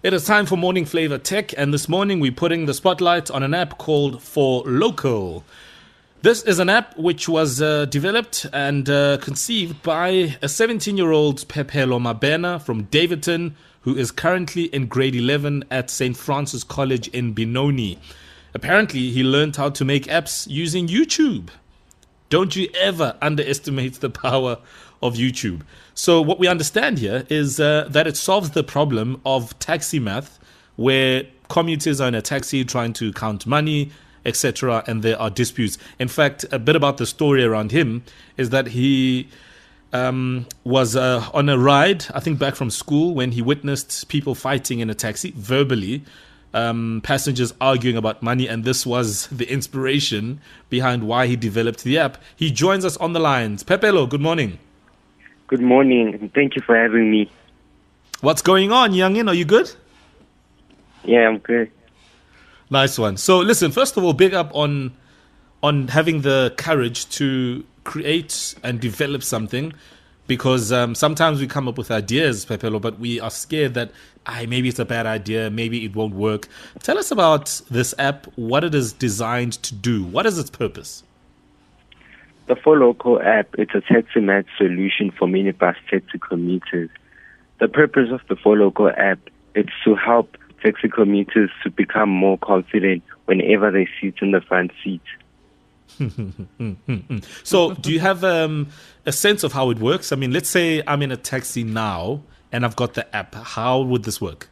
It is time for Morning Flava Tech, and this morning we're putting the spotlight on an app called For Local. This is an app which was uh, developed and uh, conceived by a 17 year old Pepe Sphephelo Mabena from Daveyton, who is currently in grade 11 at St. Francis College in Benoni. Apparently, he learned how to make apps using YouTube. Don't you ever underestimate the power of YouTube. So, what we understand here is uh, that it solves the problem of taxi math, where commuters are in a taxi trying to count money, etc., and there are disputes. In fact, a bit about the story around him is that he um, was uh, on a ride, I think back from school, when he witnessed people fighting in a taxi verbally. Um, passengers arguing about money, and this was the inspiration behind why he developed the app. He joins us on the lines. Sphephelo, good morning. Good morning, and thank you for having me. What's going on, youngin? Are you good? Yeah, I'm good. Nice one. So, listen. First of all, big up on on having the courage to create and develop something, because um, sometimes we come up with ideas, Sphephelo, but we are scared that ah, maybe it's a bad idea, maybe it won't work. Tell us about this app, what it is designed to do, what is its purpose. The For Local app is a taxi maths solution for minibus taxi commuters. The purpose of the For Local app is to help taxi commuters to become more confident whenever they sit in the front seat. so, do you have um, a sense of how it works? I mean, let's say I'm in a taxi now and I've got the app. How would this work?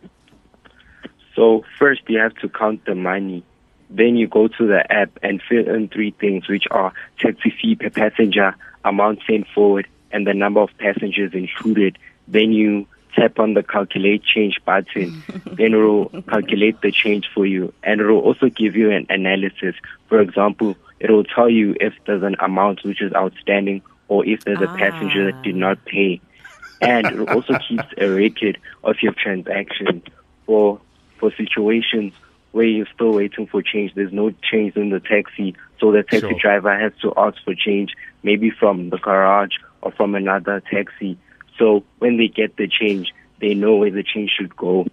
So, first you have to count the money then you go to the app and fill in three things, which are taxi fee per passenger, amount sent forward, and the number of passengers included. Then you tap on the calculate change button. then it will calculate the change for you. And it will also give you an analysis. For example, it will tell you if there's an amount which is outstanding or if there's a passenger that did not ah. pay. And it also keeps a record of your transactions for for situations where you're still waiting for change. There's no change in the taxi, so the taxi sure. driver has to ask for change, maybe from the garage or from another taxi. So when they get the change, they know where the change should go.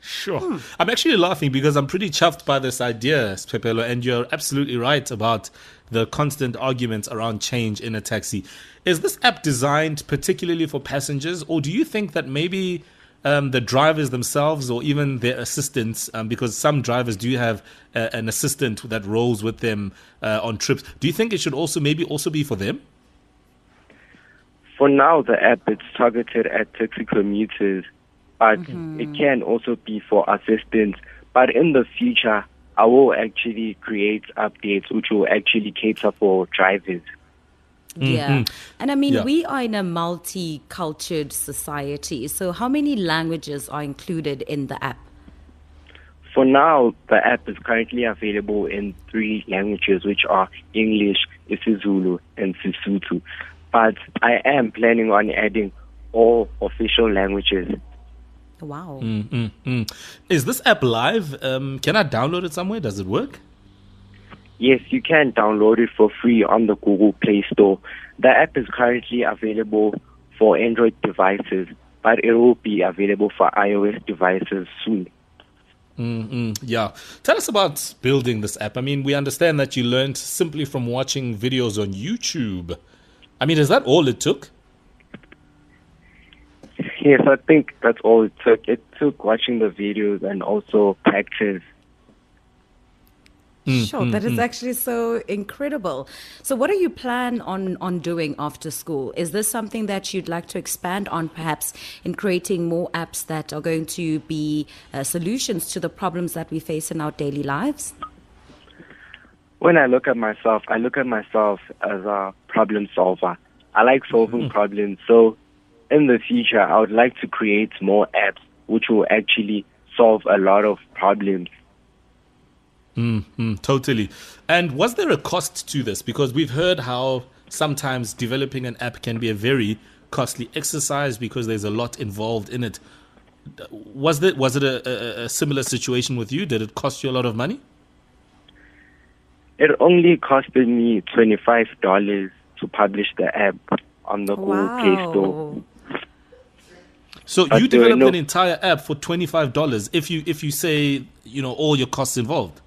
Sure. Hmm. I'm actually laughing because I'm pretty chuffed by this idea, Sphephelo, and you're absolutely right about the constant arguments around change in a taxi. Is this app designed particularly for passengers, or do you think that maybe um, the drivers themselves or even their assistants, um, because some drivers do have uh, an assistant that rolls with them uh, on trips. Do you think it should also maybe also be for them? For now, the app is targeted at taxi commuters, but mm-hmm. it can also be for assistants. But in the future, I will actually create updates which will actually cater for drivers. Yeah. Mm-hmm. And I mean, yeah. we are in a multicultural society. So, how many languages are included in the app? For now, the app is currently available in three languages, which are English, isiZulu, and Sesotho. But I am planning on adding all official languages. Wow. Mm-hmm. Is this app live? Um, can I download it somewhere? Does it work? Yes, you can download it for free on the Google Play Store. The app is currently available for Android devices, but it will be available for iOS devices soon. Mm-hmm. Yeah. Tell us about building this app. I mean, we understand that you learned simply from watching videos on YouTube. I mean, is that all it took? Yes, I think that's all it took. It took watching the videos and also practice Mm, sure, mm, that is mm. actually so incredible. So, what are you plan on on doing after school? Is this something that you'd like to expand on, perhaps in creating more apps that are going to be uh, solutions to the problems that we face in our daily lives? When I look at myself, I look at myself as a problem solver. I like solving mm. problems. So, in the future, I would like to create more apps which will actually solve a lot of problems Mm, totally. And was there a cost to this? Because we've heard how sometimes developing an app can be a very costly exercise because there's a lot involved in it. Was it was it a, a, a similar situation with you? Did it cost you a lot of money? It only costed me twenty five dollars to publish the app on the wow. Google Play Store. So you developed no, an entire app for twenty five dollars. If you if you say you know all your costs involved.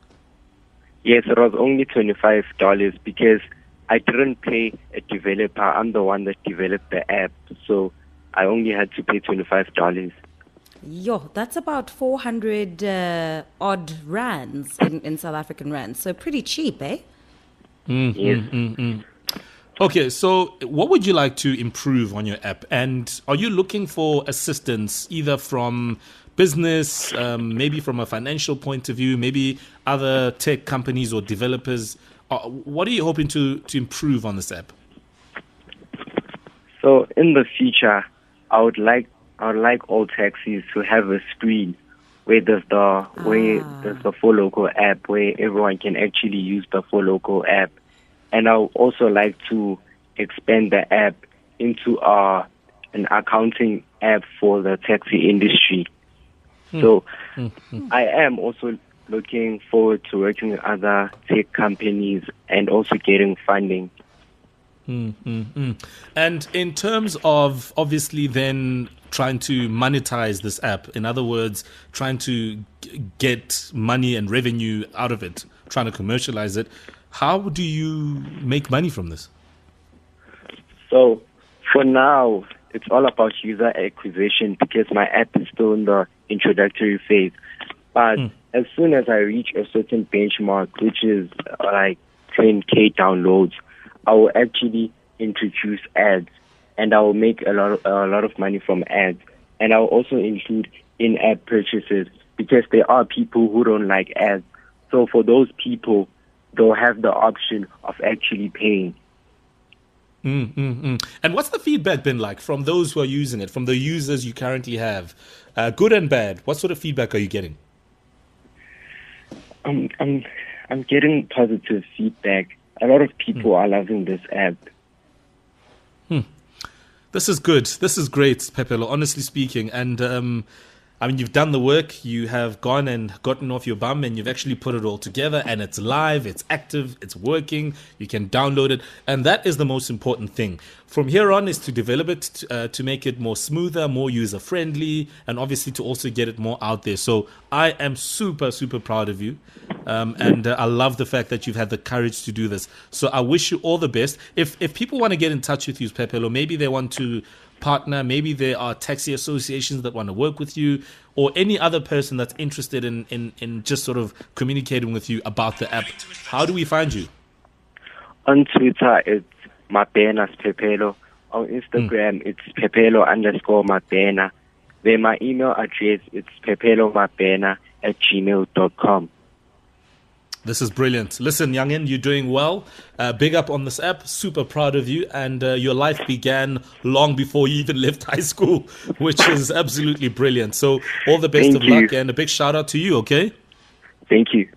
Yes, it was only twenty five dollars because I didn't pay a developer. I'm the one that developed the app, so I only had to pay twenty five dollars. Yo, that's about 400 uh, odd rands in, in South African rands. So pretty cheap, eh? Mm, yes. Mm, mm, Okay, so what would you like to improve on your app? And are you looking for assistance either from business, um, maybe from a financial point of view, maybe other tech companies or developers? Uh, what are you hoping to, to improve on this app? So in the future, I would like I would like all taxis to have a screen where there's the ah. where there's the four app where everyone can actually use the For Local app and I would also like to expand the app into uh, an accounting app for the taxi industry. Hmm. So mm-hmm. I am also looking forward to working with other tech companies and also getting funding. Mm-hmm. And in terms of obviously then trying to monetize this app, in other words, trying to g- get money and revenue out of it, trying to commercialize it, how do you make money from this? So, for now, it's all about user acquisition because my app is still in the introductory phase. But mm. as soon as I reach a certain benchmark, which is uh, like 10k downloads, I will actually introduce ads, and I will make a lot of, a lot of money from ads. And I will also include in-app purchases because there are people who don't like ads. So for those people, they'll have the option of actually paying. Mm, mm, mm. And what's the feedback been like from those who are using it, from the users you currently have, uh, good and bad? What sort of feedback are you getting? I'm, I'm, I'm getting positive feedback. A lot of people mm. are loving this app. Hmm. This is good. This is great, Sphephelo, honestly speaking. And um, I mean, you've done the work, you have gone and gotten off your bum, and you've actually put it all together, and it's live, it's active, it's working, you can download it, and that is the most important thing. From here on, is to develop it to, uh, to make it more smoother, more user friendly, and obviously to also get it more out there. So I am super, super proud of you. Um, and uh, I love the fact that you've had the courage to do this. So I wish you all the best. If if people want to get in touch with you, Pepe, or maybe they want to partner, maybe there are taxi associations that want to work with you, or any other person that's interested in, in, in just sort of communicating with you about the app, how do we find you? On Twitter, it's Mabena's Sphephelo. On Instagram, mm. it's Sphephelo underscore Mabena. Then my email address, it's phepelomabena at gmail.com. This is brilliant. Listen, Youngin, you're doing well. Uh, big up on this app. Super proud of you. And uh, your life began long before you even left high school, which is absolutely brilliant. So, all the best Thank of you. luck and a big shout out to you, okay? Thank you.